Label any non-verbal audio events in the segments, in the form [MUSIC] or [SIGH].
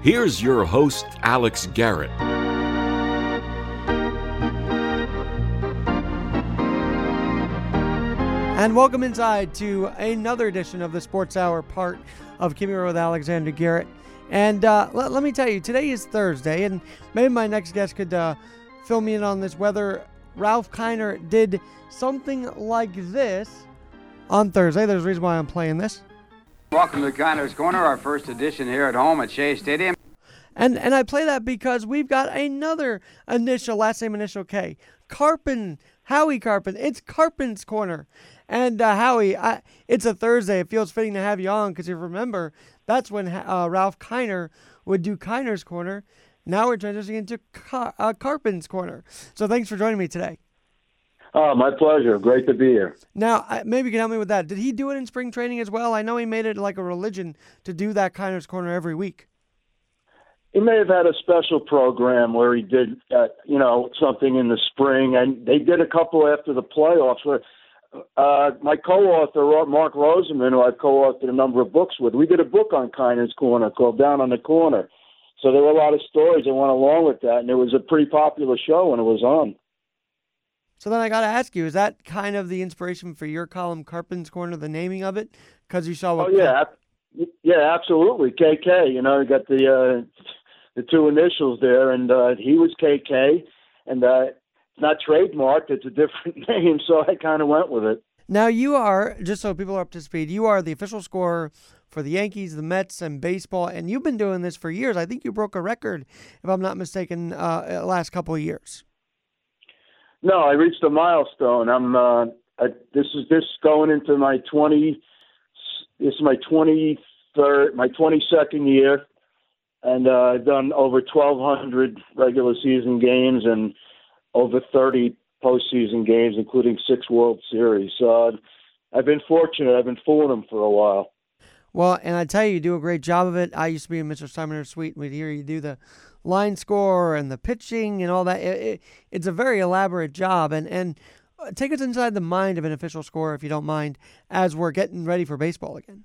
Here's your host, Alex Garrett. And welcome inside to another edition of the Sports Hour, part of Kimmy with Alexander Garrett. And uh, let, let, me tell you, today is Thursday, and maybe my next guest could uh, fill me in on this whether Ralph Kiner did something like this on Thursday. There's a reason why I'm playing this. Welcome to Kiner's Corner, our first edition here at home at Shea Stadium. And and I play that because we've got another initial, last name initial K. Karpin, Howie Karpin. It's Karpin's Corner. And uh, Howie, I, it's a Thursday. It feels fitting to have you on because you remember that's when uh, Ralph Kiner would do Kiner's Corner. Now we're transitioning into Car- uh, Karpin's Corner. So thanks for joining me today. Oh, my pleasure. Great to be here. Now, maybe you can help me with that. Did he do it in spring training as well? I know he made it like a religion to do that Kiner's Corner every week. He may have had a special program where he did, uh, you know, something in the spring, and they did a couple after the playoffs where uh, my co-author Mark Rosenman, who I've co-authored a number of books with, we did a book on Kiner's Corner called Down on the Corner. So there were a lot of stories that went along with that, and it was a pretty popular show when it was on. So then I got to ask you: Is that kind of the inspiration for your column, Karpin's Corner, the naming of it? Because you saw what? Oh yeah, yeah, absolutely. KK. You know, you got the uh, the two initials there, and uh, he was KK, and uh, it's not trademarked. It's a different [LAUGHS] name, so I kind of went with it. Now you are just so people are up to speed. You are the official scorer for the Yankees, the Mets, and baseball, and you've been doing this for years. I think you broke a record, if I'm not mistaken, uh, last couple of years. No, I reached a milestone. I'm uh, I, this is this going into my twenty. This is my twenty third, my twenty second year, and uh, I've done over twelve hundred regular season games and over 30 postseason games, including six World Series. So I've been fortunate. I've been fooling them for a while. Well, and I tell you, you do a great job of it. I used to be in Mr. Sumner Suite, and we'd hear you do the line score and the pitching and all that. It, it, it's a very elaborate job, and and uh, take us inside the mind of an official scorer, if you don't mind, as we're getting ready for baseball again.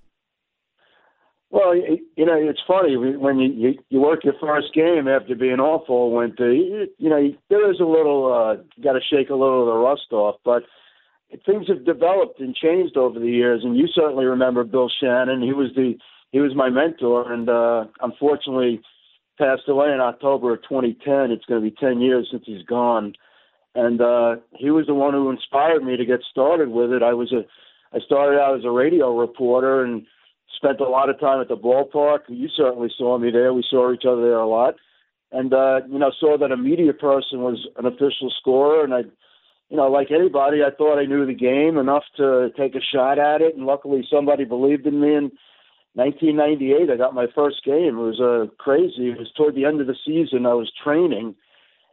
Well, you know, it's funny when you you, you work your first game after being awful winter. You, you know, there is a little uh, got to shake a little of the rust off, but things have developed and changed over the years. And you certainly remember Bill Shannon. He was the he was my mentor, and uh, unfortunately passed away in October of 2010. It's going to be 10 years since he's gone, and uh, he was the one who inspired me to get started with it. I was a I started out as a radio reporter and spent a lot of time at the ballpark. You certainly saw me there. We saw each other there a lot, and uh, you know saw that a media person was an official scorer, and I, you know, like anybody, I thought I knew the game enough to take a shot at it, and luckily somebody believed in me. And 1998, I got my first game. It was uh, crazy. It was toward the end of the season. I was training,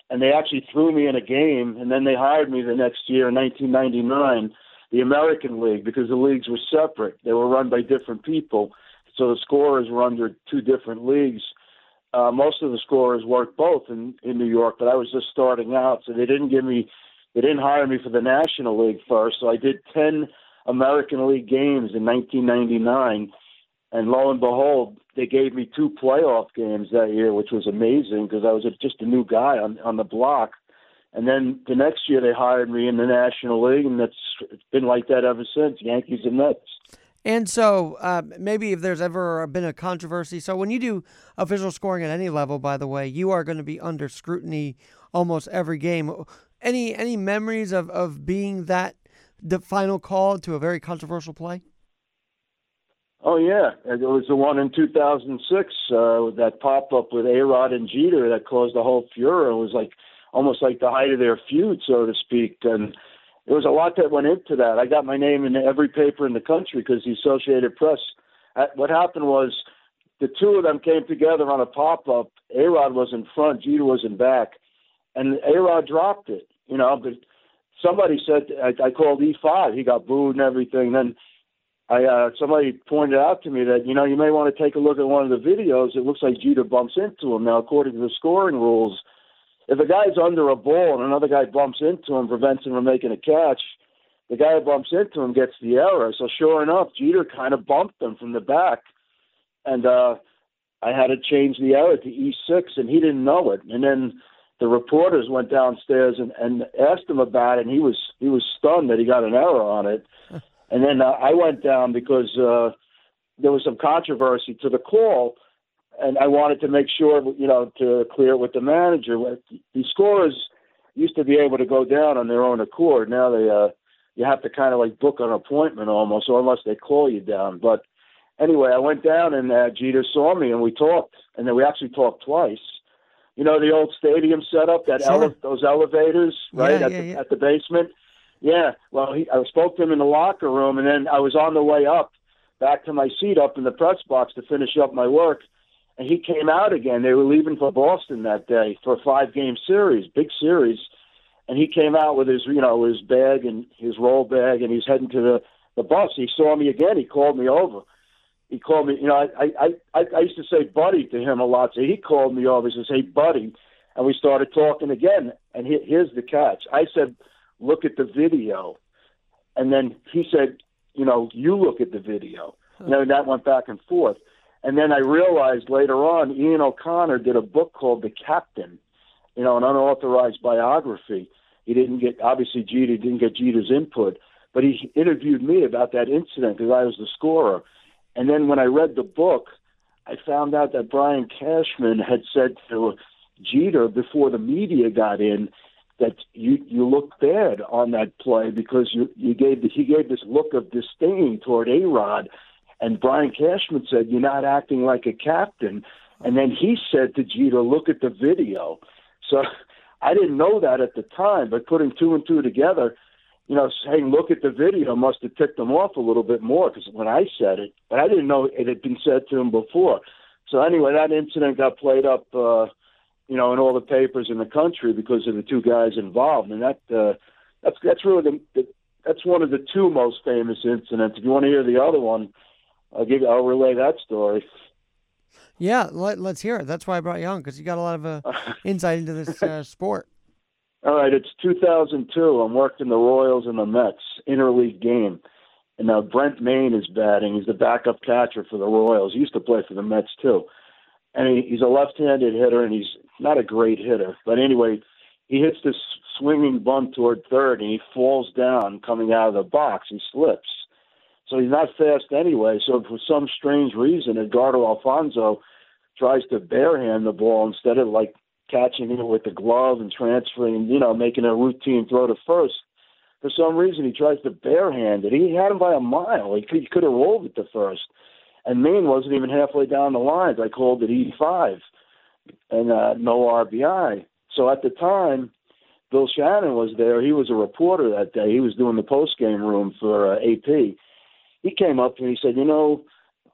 and they actually threw me in a game, and then they hired me the next year in 1999 the American League because the leagues were separate. They were run by different people, so the scorers were under two different leagues. Uh, most of the scorers worked both in in New York, but I was just starting out, so they didn't give me, they didn't hire me for the National League first. So I did ten American League games in 1999, and lo and behold, they gave me two playoff games that year, which was amazing because I was just a new guy on on the block. And then the next year they hired me in the National League, and that's it's been like that ever since. Yankees and Mets. And so, uh, maybe if there's ever been a controversy, so when you do official scoring at any level, by the way, you are going to be under scrutiny almost every game. Any any memories of, of being that the final call to a very controversial play? Oh yeah, it was the one in 2006 uh, that pop up with A Rod and Jeter that caused the whole furor. It was like almost like the height of their feud, so to speak. And there was a lot that went into that. I got my name in every paper in the country because the Associated Press. Uh, what happened was the two of them came together on a pop up. A Rod was in front, Jeter was in back, and A Rod dropped it. You know, but somebody said I, I called E5. He got booed and everything. Then I uh, somebody pointed out to me that you know you may want to take a look at one of the videos. It looks like Jeter bumps into him now, according to the scoring rules if a guy's under a ball and another guy bumps into him, prevents him from making a catch, the guy who bumps into him gets the error. So sure enough, Jeter kind of bumped him from the back, and uh, I had to change the error to E6, and he didn't know it. And then the reporters went downstairs and, and asked him about it, and he was he was stunned that he got an error on it. [LAUGHS] and then uh, I went down because uh, there was some controversy to the call, and I wanted to make sure, you know, to clear it with the manager. The scorers used to be able to go down on their own accord. Now they, uh, you have to kind of like book an appointment almost, or unless they call you down. But anyway, I went down and uh, Jeter saw me and we talked, and then we actually talked twice. You know the old stadium setup, that Sure. ele- those elevators, right Yeah, at yeah, the yeah. at the basement. Yeah, well, he, I spoke to him in the locker room, and then I was on the way up back to my seat up in the press box to finish up my work, and he came out again. They were leaving for Boston that day for a five game series, big series, and he came out with his you know his bag and his roll bag, and he's heading to the the bus. He saw me again. He called me over. He called me. You know, I I I, I used to say buddy to him a lot. So he called me over. He says, "Hey, buddy," and we started talking again. And he, here's the catch. I said, "Look at the video," and then he said, "You know, you look at the video." You know, and that went back and forth. And then I realized later on, Ian O'Connor did a book called The Captain, you know, an unauthorized biography. He didn't get, obviously, Jeter didn't get Jeter's input, but he interviewed me about that incident because I was the scorer. And then when I read the book, I found out that Brian Cashman had said to Jeter before the media got in that you you looked bad on that play because you you gave he gave this look of disdain toward A Rod, and Brian Cashman said you're not acting like a captain, and then he said to Jeter, look at the video. So [LAUGHS] I didn't know that at the time, but putting two and two together, you know, saying look at the video must have ticked him off a little bit more because when I said it, but I didn't know it had been said to him before. So anyway, that incident got played up. uh you know, in all the papers in the country because of the two guys involved, and that uh, that's that's really the, the that's one of the two most famous incidents. If you want to hear the other one, I'll give you, I'll relay that story. Yeah, let, let's hear it. That's why I brought you on because you got a lot of uh, [LAUGHS] insight into this uh, sport. All right, it's 2002. I'm working the Royals and the Mets interleague game, and now Brent Mayne is batting. He's the backup catcher for the Royals. He used to play for the Mets too, and he, he's a left-handed hitter, and he's not a great hitter. But anyway, he hits this swinging bunt toward third, and he falls down coming out of the box. He slips, so he's not fast anyway. So for some strange reason, Edgardo Alfonzo tries to barehand the ball instead of like catching it with the glove and transferring, you know, making a routine throw to first. For some reason, he tries to barehand it. He had him by a mile. He could, he could have rolled it to first. And Mayne wasn't even halfway down the lines. I called it E5 and uh, no RBI. So at the time, Bill Shannon was there. He was a reporter that day. He was doing the post game room for uh, AP. He came up me. He said, "You know,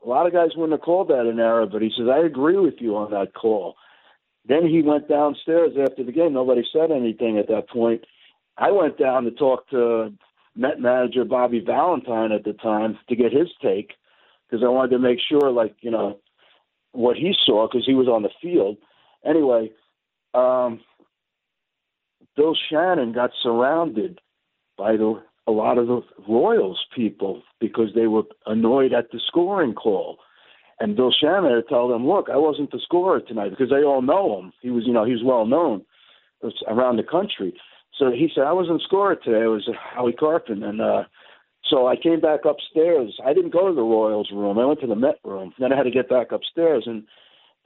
a lot of guys wouldn't have called that an error, but he says I agree with you on that call." Then he went downstairs after the game. Nobody said anything at that point. I went down to talk to Met manager Bobby Valentine at the time to get his take because I wanted to make sure, like you know, what he saw because he was on the field. Anyway, um, Bill Shannon got surrounded by the a lot of the Royals people because they were annoyed at the scoring call. And Bill Shannon had to tell them, "Look, I wasn't the scorer tonight because they all know him. He was, you know, he was well known around the country." So he said, "I wasn't scorer today. It was Howie Karpin." And uh, so I came back upstairs. I didn't go to the Royals room. I went to the Met room. Then I had to get back upstairs. And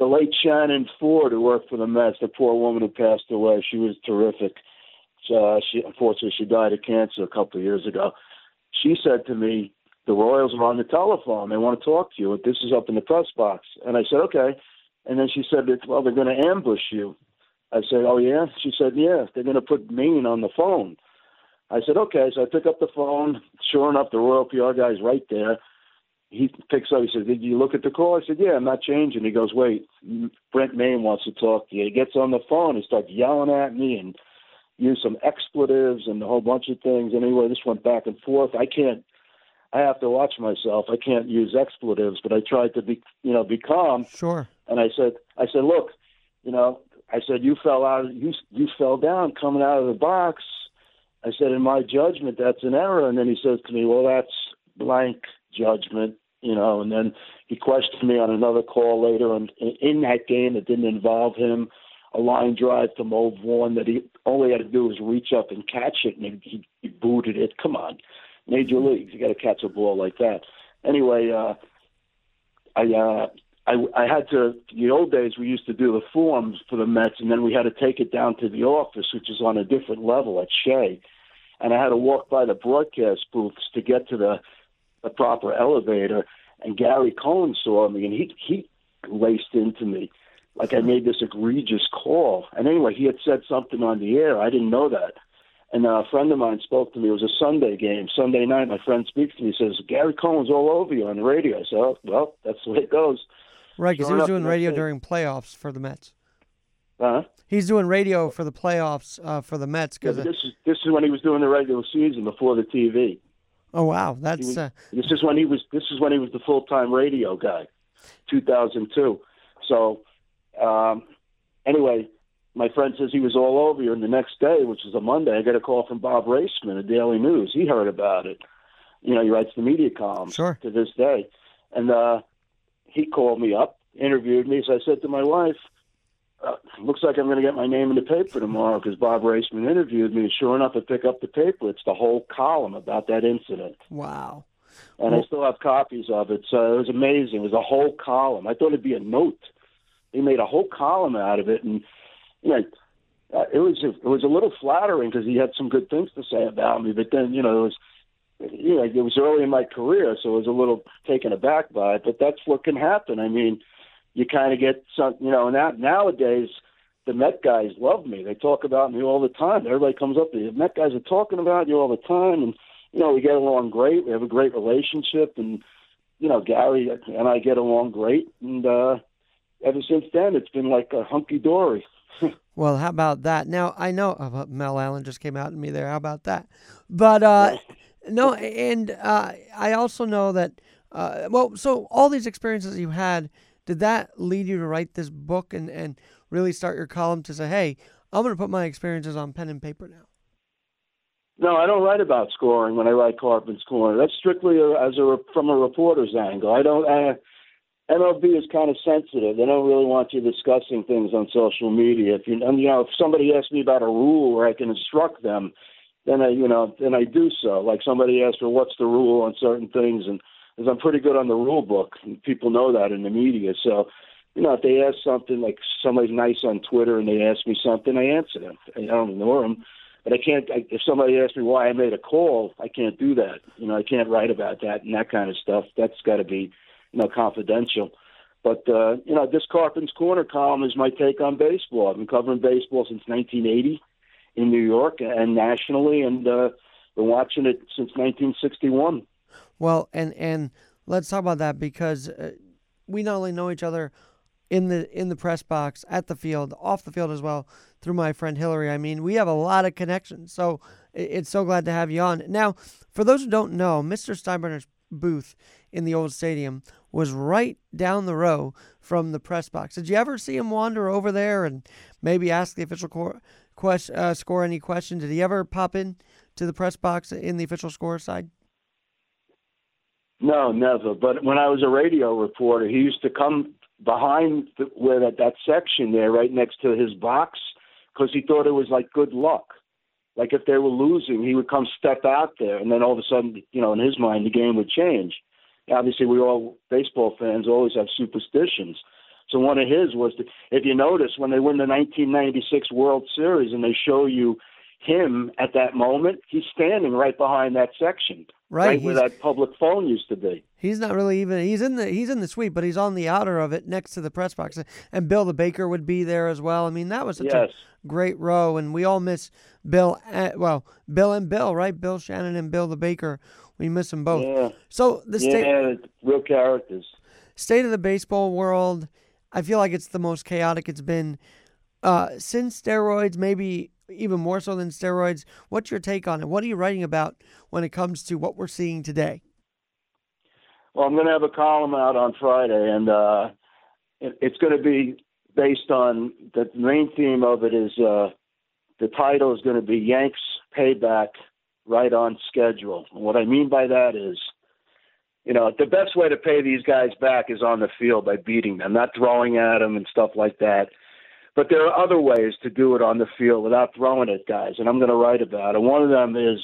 the late Shannon Ford, who worked for the Mets, the poor woman who passed away, she was terrific. Uh, she unfortunately she died of cancer a couple of years ago. She said to me, "The Royals are on the telephone. They want to talk to you. This is up in the press box." And I said, "Okay." And then she said, "Well, they're going to ambush you." I said, "Oh yeah." She said, "Yeah, they're going to put Mayne on the phone." I said, "Okay." So I pick up the phone. Sure enough, the Royal PR guy's right there. He picks up. He says, "Did you look at the call?" I said, "Yeah, I'm not changing." He goes, "Wait, Brent Mayne wants to talk to you." He gets on the phone. He starts yelling at me and used some expletives and a whole bunch of things. Anyway, this went back and forth. I can't. I have to watch myself. I can't use expletives, but I tried to be, you know, be calm. Sure. And I said, I said, look, you know, I said you fell out. You you fell down coming out of the box. I said, in my judgment, that's an error. And then he says to me, well, that's blank judgment, you know. And then he questioned me on another call later, and in that game, it didn't involve him. A line drive to Mo Vaughn that he only had to do was reach up and catch it, and he, he booted it. Come on, major leagues, you got to catch a ball like that. Anyway, uh, I uh, I, I had to. The old days, we used to do the forms for the Mets, and then we had to take it down to the office, which is on a different level at Shea. And I had to walk by the broadcast booths to get to the the proper elevator. And Gary Cohen saw me, and he he laced into me like I made this egregious call. And anyway, he had said something on the air. I didn't know that. And a friend of mine spoke to me. It was a Sunday game, Sunday night. My friend speaks to me. Says, Gary Cohen's all over you on the radio. So, well, that's the way it goes. Right, because he was doing radio during playoffs for the Mets. Huh? He's doing radio for the playoffs uh, for the Mets. Cause yeah, this is this is when he was doing the regular season before the TV. Oh wow, that's was, uh, this is when he was this is when he was the full time radio guy, 2002. So um, anyway, my friend says he was all over you, and the next day, which was a Monday, I got a call from Bob Raissman of Daily News. He heard about it. You know, he writes the media columns sure. to this day, and uh, he called me up, interviewed me. So I said to my wife, uh, "Looks like I'm going to get my name in the paper tomorrow because Bob Raissman interviewed me." And sure enough, I pick up the paper. It's the whole column about that incident. Wow. And well, I still have copies of it. So it was amazing. It was a whole column. I thought it'd be a note. He made a whole column out of it, and you know, uh, it was it was a little flattering because he had some good things to say about me. But then, you know, it was you know, it was early in my career, so I was a little taken aback by it. But that's what can happen. I mean, you kind of get some, you know, now nowadays the Met guys love me. They talk about me all the time. Everybody comes up to me. The Met guys are talking about you all the time, and you know, we get along great. We have a great relationship, and you know, Gary and I get along great, and uh, ever since then, it's been like a hunky dory. [LAUGHS] well, how about that? Now I know uh, Mel Allen just came out to me there. How about that? But uh, no, and uh, I also know that. Uh, well, so all these experiences you had, did that lead you to write this book and and really start your column to say, hey, I'm going to put my experiences on pen and paper now? No, I don't write about scoring when I write Karpin's Corner. That's strictly a, as a from a reporter's angle. I don't. I, MLB is kind of sensitive. They don't really want you discussing things on social media. If you, you know, if somebody asks me about a rule where I can instruct them, then I, you know, then I do so. Like somebody asked me, "What's the rule on certain things?" and because I'm pretty good on the rule book, people know that in the media. So, you know, if they ask something like somebody's nice on Twitter and they ask me something, I answer them. I don't ignore them, but I can't. I, if somebody asks me why I made a call, I can't do that. You know, I can't write about that and that kind of stuff. That's got to be you know, confidential. But uh, you know, this Karpin's Corner column is my take on baseball. I've been covering baseball since 1980 in New York and nationally, and uh, been watching it since 1961. Well, and and let's talk about that because uh, we not only know each other in the in the press box, at the field, off the field as well, through my friend Hillary. I mean, we have a lot of connections. So it's so glad to have you on. Now, for those who don't know, Mr. Steinbrenner's booth in the old stadium was right down the row from the press box. Did you ever see him wander over there and maybe ask the official uh, score any questions? Did he ever pop in to the press box in the official score side? No, never. But when I was a radio reporter, he used to come behind the, where that, that section there, right next to his box, because he thought it was like good luck. Like if they were losing, he would come step out there, and then all of a sudden, you know, in his mind, the game would change obviously we all baseball fans always have superstitions. So one of his was to, if you notice when they win the 1996 World Series and they show you him at that moment, he's standing right behind that section, right, right where that public phone used to be. He's not really even he's in the he's in the suite, but he's on the outer of it next to the press box. And Bill the Baker would be there as well. I mean, that was such yes. a great row, and we all miss Bill. Eh, well, Bill and Bill, right? Bill Shannon and Bill the Baker we miss them both. Yeah. So the state, yeah, real characters. State of the baseball world. I feel like it's the most chaotic it's been uh, since steroids. Maybe even more so than steroids. What's your take on it? What are you writing about when it comes to what we're seeing today? Well, I'm going to have a column out on Friday, and uh, it, it's going to be based on the main theme of it is uh, the title is going to be Yanks Payback right on schedule. And what I mean by that is you know, the best way to pay these guys back is on the field by beating them, not throwing at them and stuff like that. But there are other ways to do it on the field without throwing at guys, and I'm going to write about it. One of them is,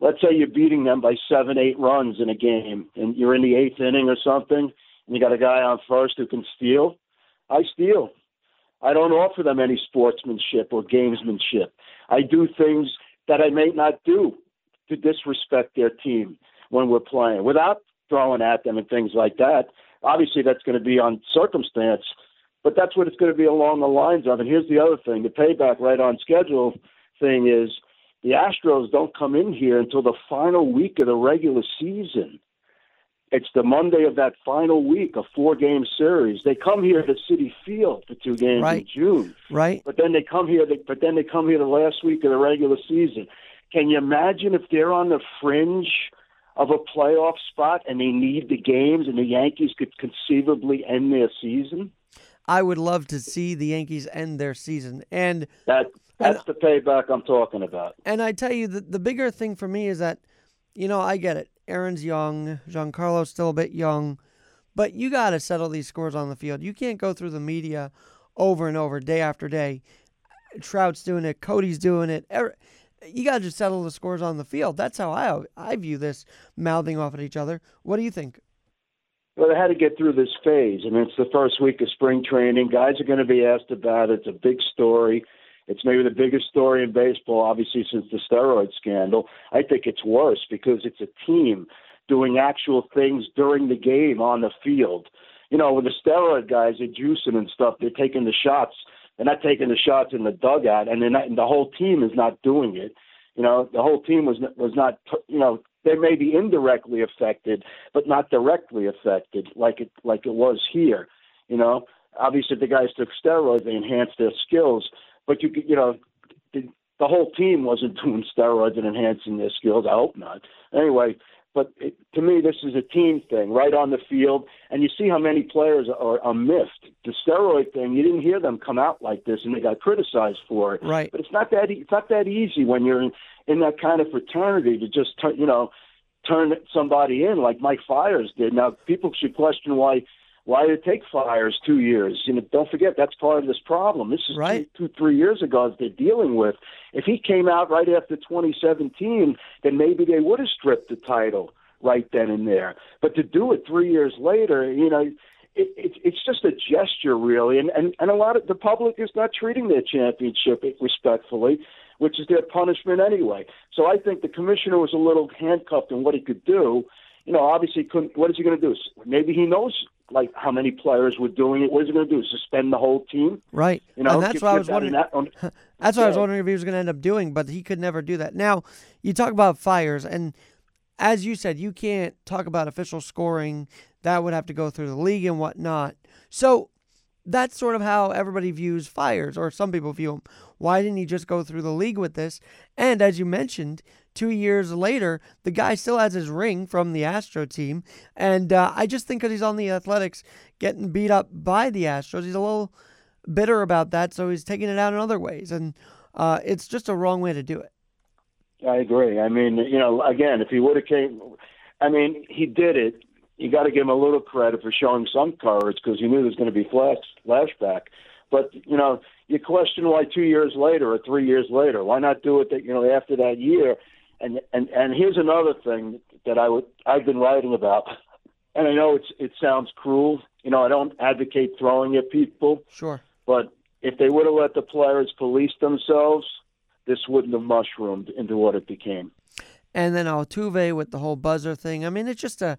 let's say you're beating them by seven, eight runs in a game, and you're in the eighth inning or something, and you got a guy on first who can steal. I steal. I don't offer them any sportsmanship or gamesmanship. I do things that I may not do to disrespect their team when we're playing without throwing at them and things like that. Obviously, that's going to be on circumstance, but that's what it's going to be along the lines of. And here's the other thing the payback right on schedule thing is the Astros don't come in here until the final week of the regular season. It's the Monday of that final week, a four game series. They come here to Citi Field for two games right. in June. Right. But then they come here but then they come here the last week of the regular season. Can you imagine if they're on the fringe of a playoff spot and they need the games and the Yankees could conceivably end their season? I would love to see the Yankees end their season. And that that's and, the payback I'm talking about. And I tell you the the bigger thing for me is that you know, I get it. Aaron's young, Giancarlo's still a bit young, but you got to settle these scores on the field. You can't go through the media over and over, day after day. Trout's doing it, Cody's doing it. You got to just settle the scores on the field. That's how I I view this mouthing off at each other. What do you think? Well, they had to get through this phase. I mean, it's the first week of spring training. Guys are going to be asked about it. It's a big story. It's maybe the biggest story in baseball, obviously, since the steroid scandal. I think it's worse because it's a team doing actual things during the game on the field. You know, with the steroid guys, they're juicing and stuff. They're taking the shots. They're not taking the shots in the dugout, and, they're not, and the whole team is not doing it. You know, the whole team was was not. You know, they may be indirectly affected, but not directly affected like it like it was here. You know, obviously, if the guys took steroids, they enhanced their skills but you you know the, the whole team wasn't [LAUGHS] doing steroids and enhancing their skills. I hope not. Anyway, but it, to me, this is a team thing, right on the field, and you see how many players are, are miffed. The steroid thing, you didn't hear them come out like this, and they got criticized for it. Right. But it's not that it's not that easy when you're in, in that kind of fraternity to just turn, you know turn somebody in like Mike Fiers did. Now, people should question why why did it take Fiers two years? You know, don't forget that's part of this problem. This is right. two, two, three years ago that they're dealing with. If he came out right after 2017, then maybe they would have stripped the title right then and there. But to do it three years later, you know, it, it, it's just a gesture, really. And, and and a lot of the public is not treating their championship respectfully, which is their punishment anyway. So I think the commissioner was a little handcuffed in what he could do you know, obviously, couldn't. What is he going to do? Maybe he knows like how many players were doing it. What is he going to do? Suspend the whole team? Right. You know, and that's what I was wondering. That [LAUGHS] that's what I was wondering if he was going to end up doing, but he could never do that. Now, you talk about Fiers, and as you said, you can't talk about official scoring. That would have to go through the league and whatnot. So that's sort of how everybody views Fiers, or some people view them. Why didn't he just go through the league with this? And as you mentioned, two years later, the guy still has his ring from the Astro team. And uh, I just think because he's on the Athletics getting beat up by the Astros, he's a little bitter about that. So he's taking it out in other ways. And uh, it's just a wrong way to do it. I agree. I mean, you know, again, if he would have came, I mean, he did it. You got to give him a little credit for showing some courage because he knew there was going to be flash flashback. But you know, you question why two years later or three years later, why not do it that you know after that year? And and and here's another thing that I would I've been writing about, [LAUGHS] and I know it's it sounds cruel. You know, I don't advocate throwing at people. Sure. But if they would have let the players police themselves, this wouldn't have mushroomed into what it became. And then Altuve with the whole buzzer thing. I mean, it's just a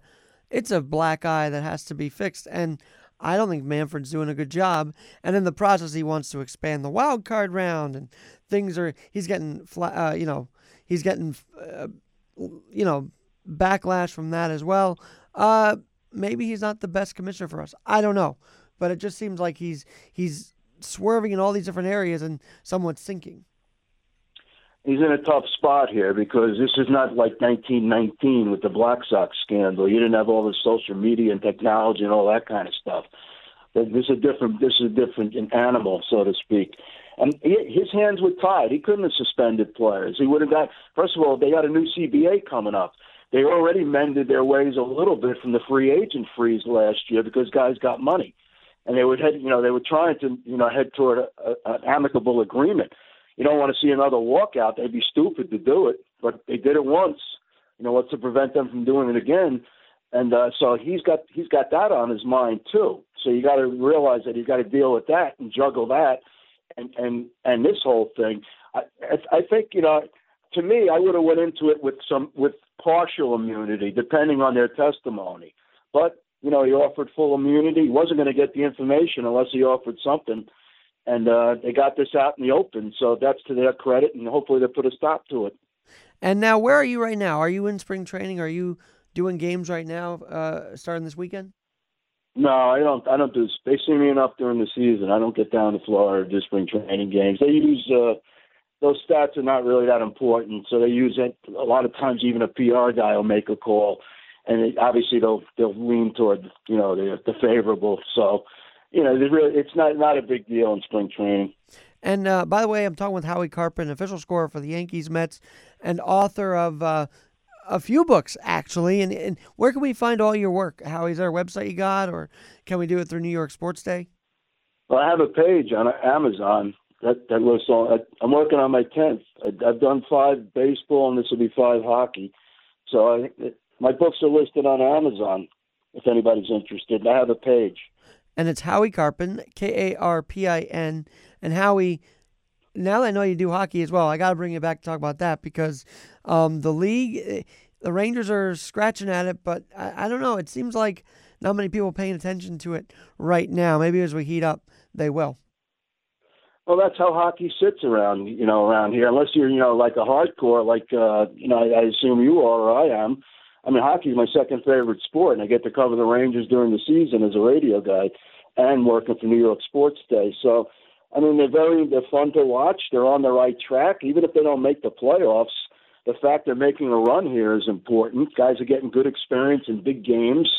it's a black eye that has to be fixed. And I don't think Manfred's doing a good job. And in the process, he wants to expand the wild card round, and things are he's getting uh, you know he's getting, uh, you know, backlash from that as well. Uh, maybe he's not the best commissioner for us. I don't know, but it just seems like he's he's swerving in all these different areas and somewhat sinking. He's in a tough spot here because this is not like 1919 with the Black Sox scandal. You didn't have all the social media and technology and all that kind of stuff. This is a different. This is a different animal, so to speak. And his hands were tied. He couldn't have suspended players. He would have got. First of all, they got a new CBA coming up. they already mended their ways a little bit from the free agent freeze last year because guys got money, and they would head, you know, they were trying to, you know, head toward a, a, an amicable agreement. You don't want to see another walkout; they'd be stupid to do it, but they did it once. You know, what's to prevent them from doing it again? And uh, so he's got he's got that on his mind too. So you got to realize that he's got to deal with that and juggle that, and and and this whole thing. I I think you know, to me, I would have went into it with some with partial immunity, depending on their testimony. But you know, he offered full immunity. He wasn't going to get the information unless he offered something, and uh, they got this out in the open. So that's to their credit, and hopefully they put a stop to it. And now, where are you right now? Are you in spring training? Are you doing games right now, uh, starting this weekend? No, I don't. I don't do. They see me enough during the season. I don't get down to Florida to spring training games. They use uh, those stats are not really that important, so they use it. A lot of times, even a PR guy will make a call, and it, obviously they'll they'll lean toward you know the the favorable. So, you know, really it's not not a big deal in spring training. And uh, by the way, I'm talking with Howie Karpin, official scorer for the Yankees, Mets, and author of uh, a few books actually. And, and where can we find all your work? How is there a website you got, or can we do it through New York Sports Day? Well, I have a page on Amazon that that lists all. I'm working on my tenth. I've done five baseball, and this will be five hockey. So I, think my books are listed on Amazon. If anybody's interested, I have a page. And it's Howie Karpin, K A R P I N, and Howie now that I know you do hockey as well, I got to bring you back to talk about that because um, the league, the Rangers are scratching at it, but I, I, don't know. It seems like not many people paying attention to it right now. Maybe as we heat up, they will. Well, that's how hockey sits around, you know, around here. Unless you're, you know, like a hardcore, like uh, you know, I, I assume you are or I am. I mean, hockey is my second favorite sport, and I get to cover the Rangers during the season as a radio guy and working for New York Sports Day. So I mean, they're very they're fun to watch. They're on the right track, even if they don't make the playoffs. The fact they're making a run here is important. Guys are getting good experience in big games.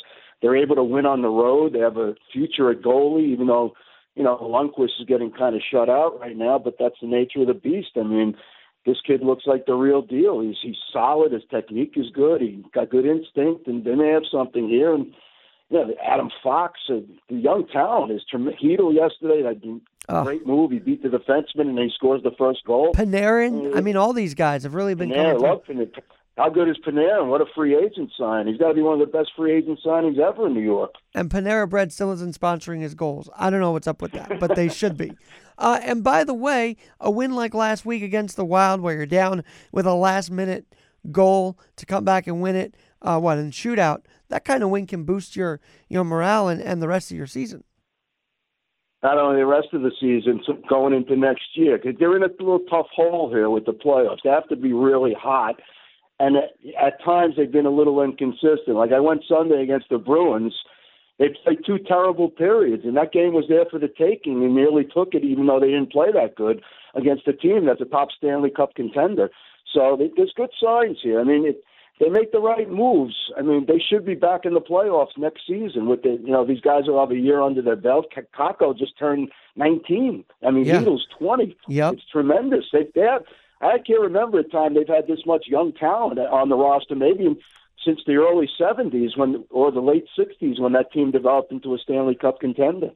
They're able to win on the road. They have a future at goalie, even though you know Lundqvist is getting kind of shut out right now. But that's the nature of the beast. I mean, this kid looks like the real deal. He's he's solid. His technique is good. He got good instinct, and they may have something here. And yeah, Adam Fox, uh, the young talent is tremendous. Chytil yesterday, that oh. great move. He beat the defenseman and he scores the first goal. Panarin, I mean, all these guys have really been. Panarin, love Panarin. How good is Panarin? What a free agent sign! He's got to be one of the best free agent signings ever in New York. And Panera Bread still isn't sponsoring his goals. I don't know what's up with that, but they should be. [LAUGHS] Uh, and by the way, a win like last week against the Wild, where you're down with a last minute goal to come back and win it, uh, what in shootout that kind of win can boost your your morale and, and the rest of your season. Not only the rest of the season, going into next year, because they're in a little tough hole here with the playoffs. They have to be really hot, and at, at times they've been a little inconsistent. Like I went Sunday against the Bruins. They played two terrible periods, and that game was there for the taking. They nearly took it, even though they didn't play that good against a team that's a top Stanley Cup contender. So there's good signs here. I mean, it, they make the right moves. I mean, they should be back in the playoffs next season. With the, you know, these guys will have a year under their belt. Kakko just turned 19. I mean, yeah. Beatles 20. Yep. It's tremendous. They, they have, I can't remember a time they've had this much young talent on the roster. Maybe since the early 70s when, or the late 60s when that team developed into a Stanley Cup contender.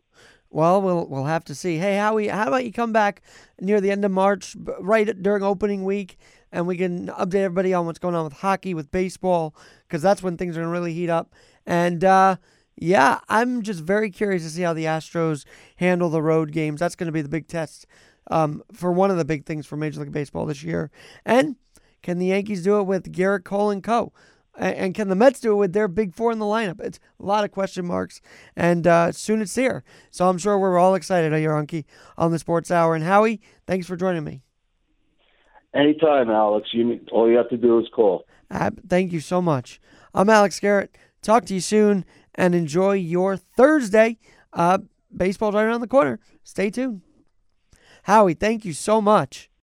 Well, we'll we'll have to see. Hey, Howie, how about you come back near the end of March, right during opening week, and we can update everybody on what's going on with hockey, with baseball, because that's when things are going to really heat up. And uh, yeah, I'm just very curious to see how the Astros handle the road games. That's going to be the big test um, for one of the big things for Major League Baseball this year. And can the Yankees do it with Gerrit Cole and co? And can the Mets do it with their big four in the lineup? It's a lot of question marks, and uh, soon it's here. So I'm sure we're all excited here, Unky, on the Sports Hour. And Howie, thanks for joining me. Anytime, Alex. You all you have to do is call. Uh, thank you so much. I'm Alex Garrett. Talk to you soon, and enjoy your Thursday. Uh, baseball's right around the corner. Stay tuned. Howie, thank you so much.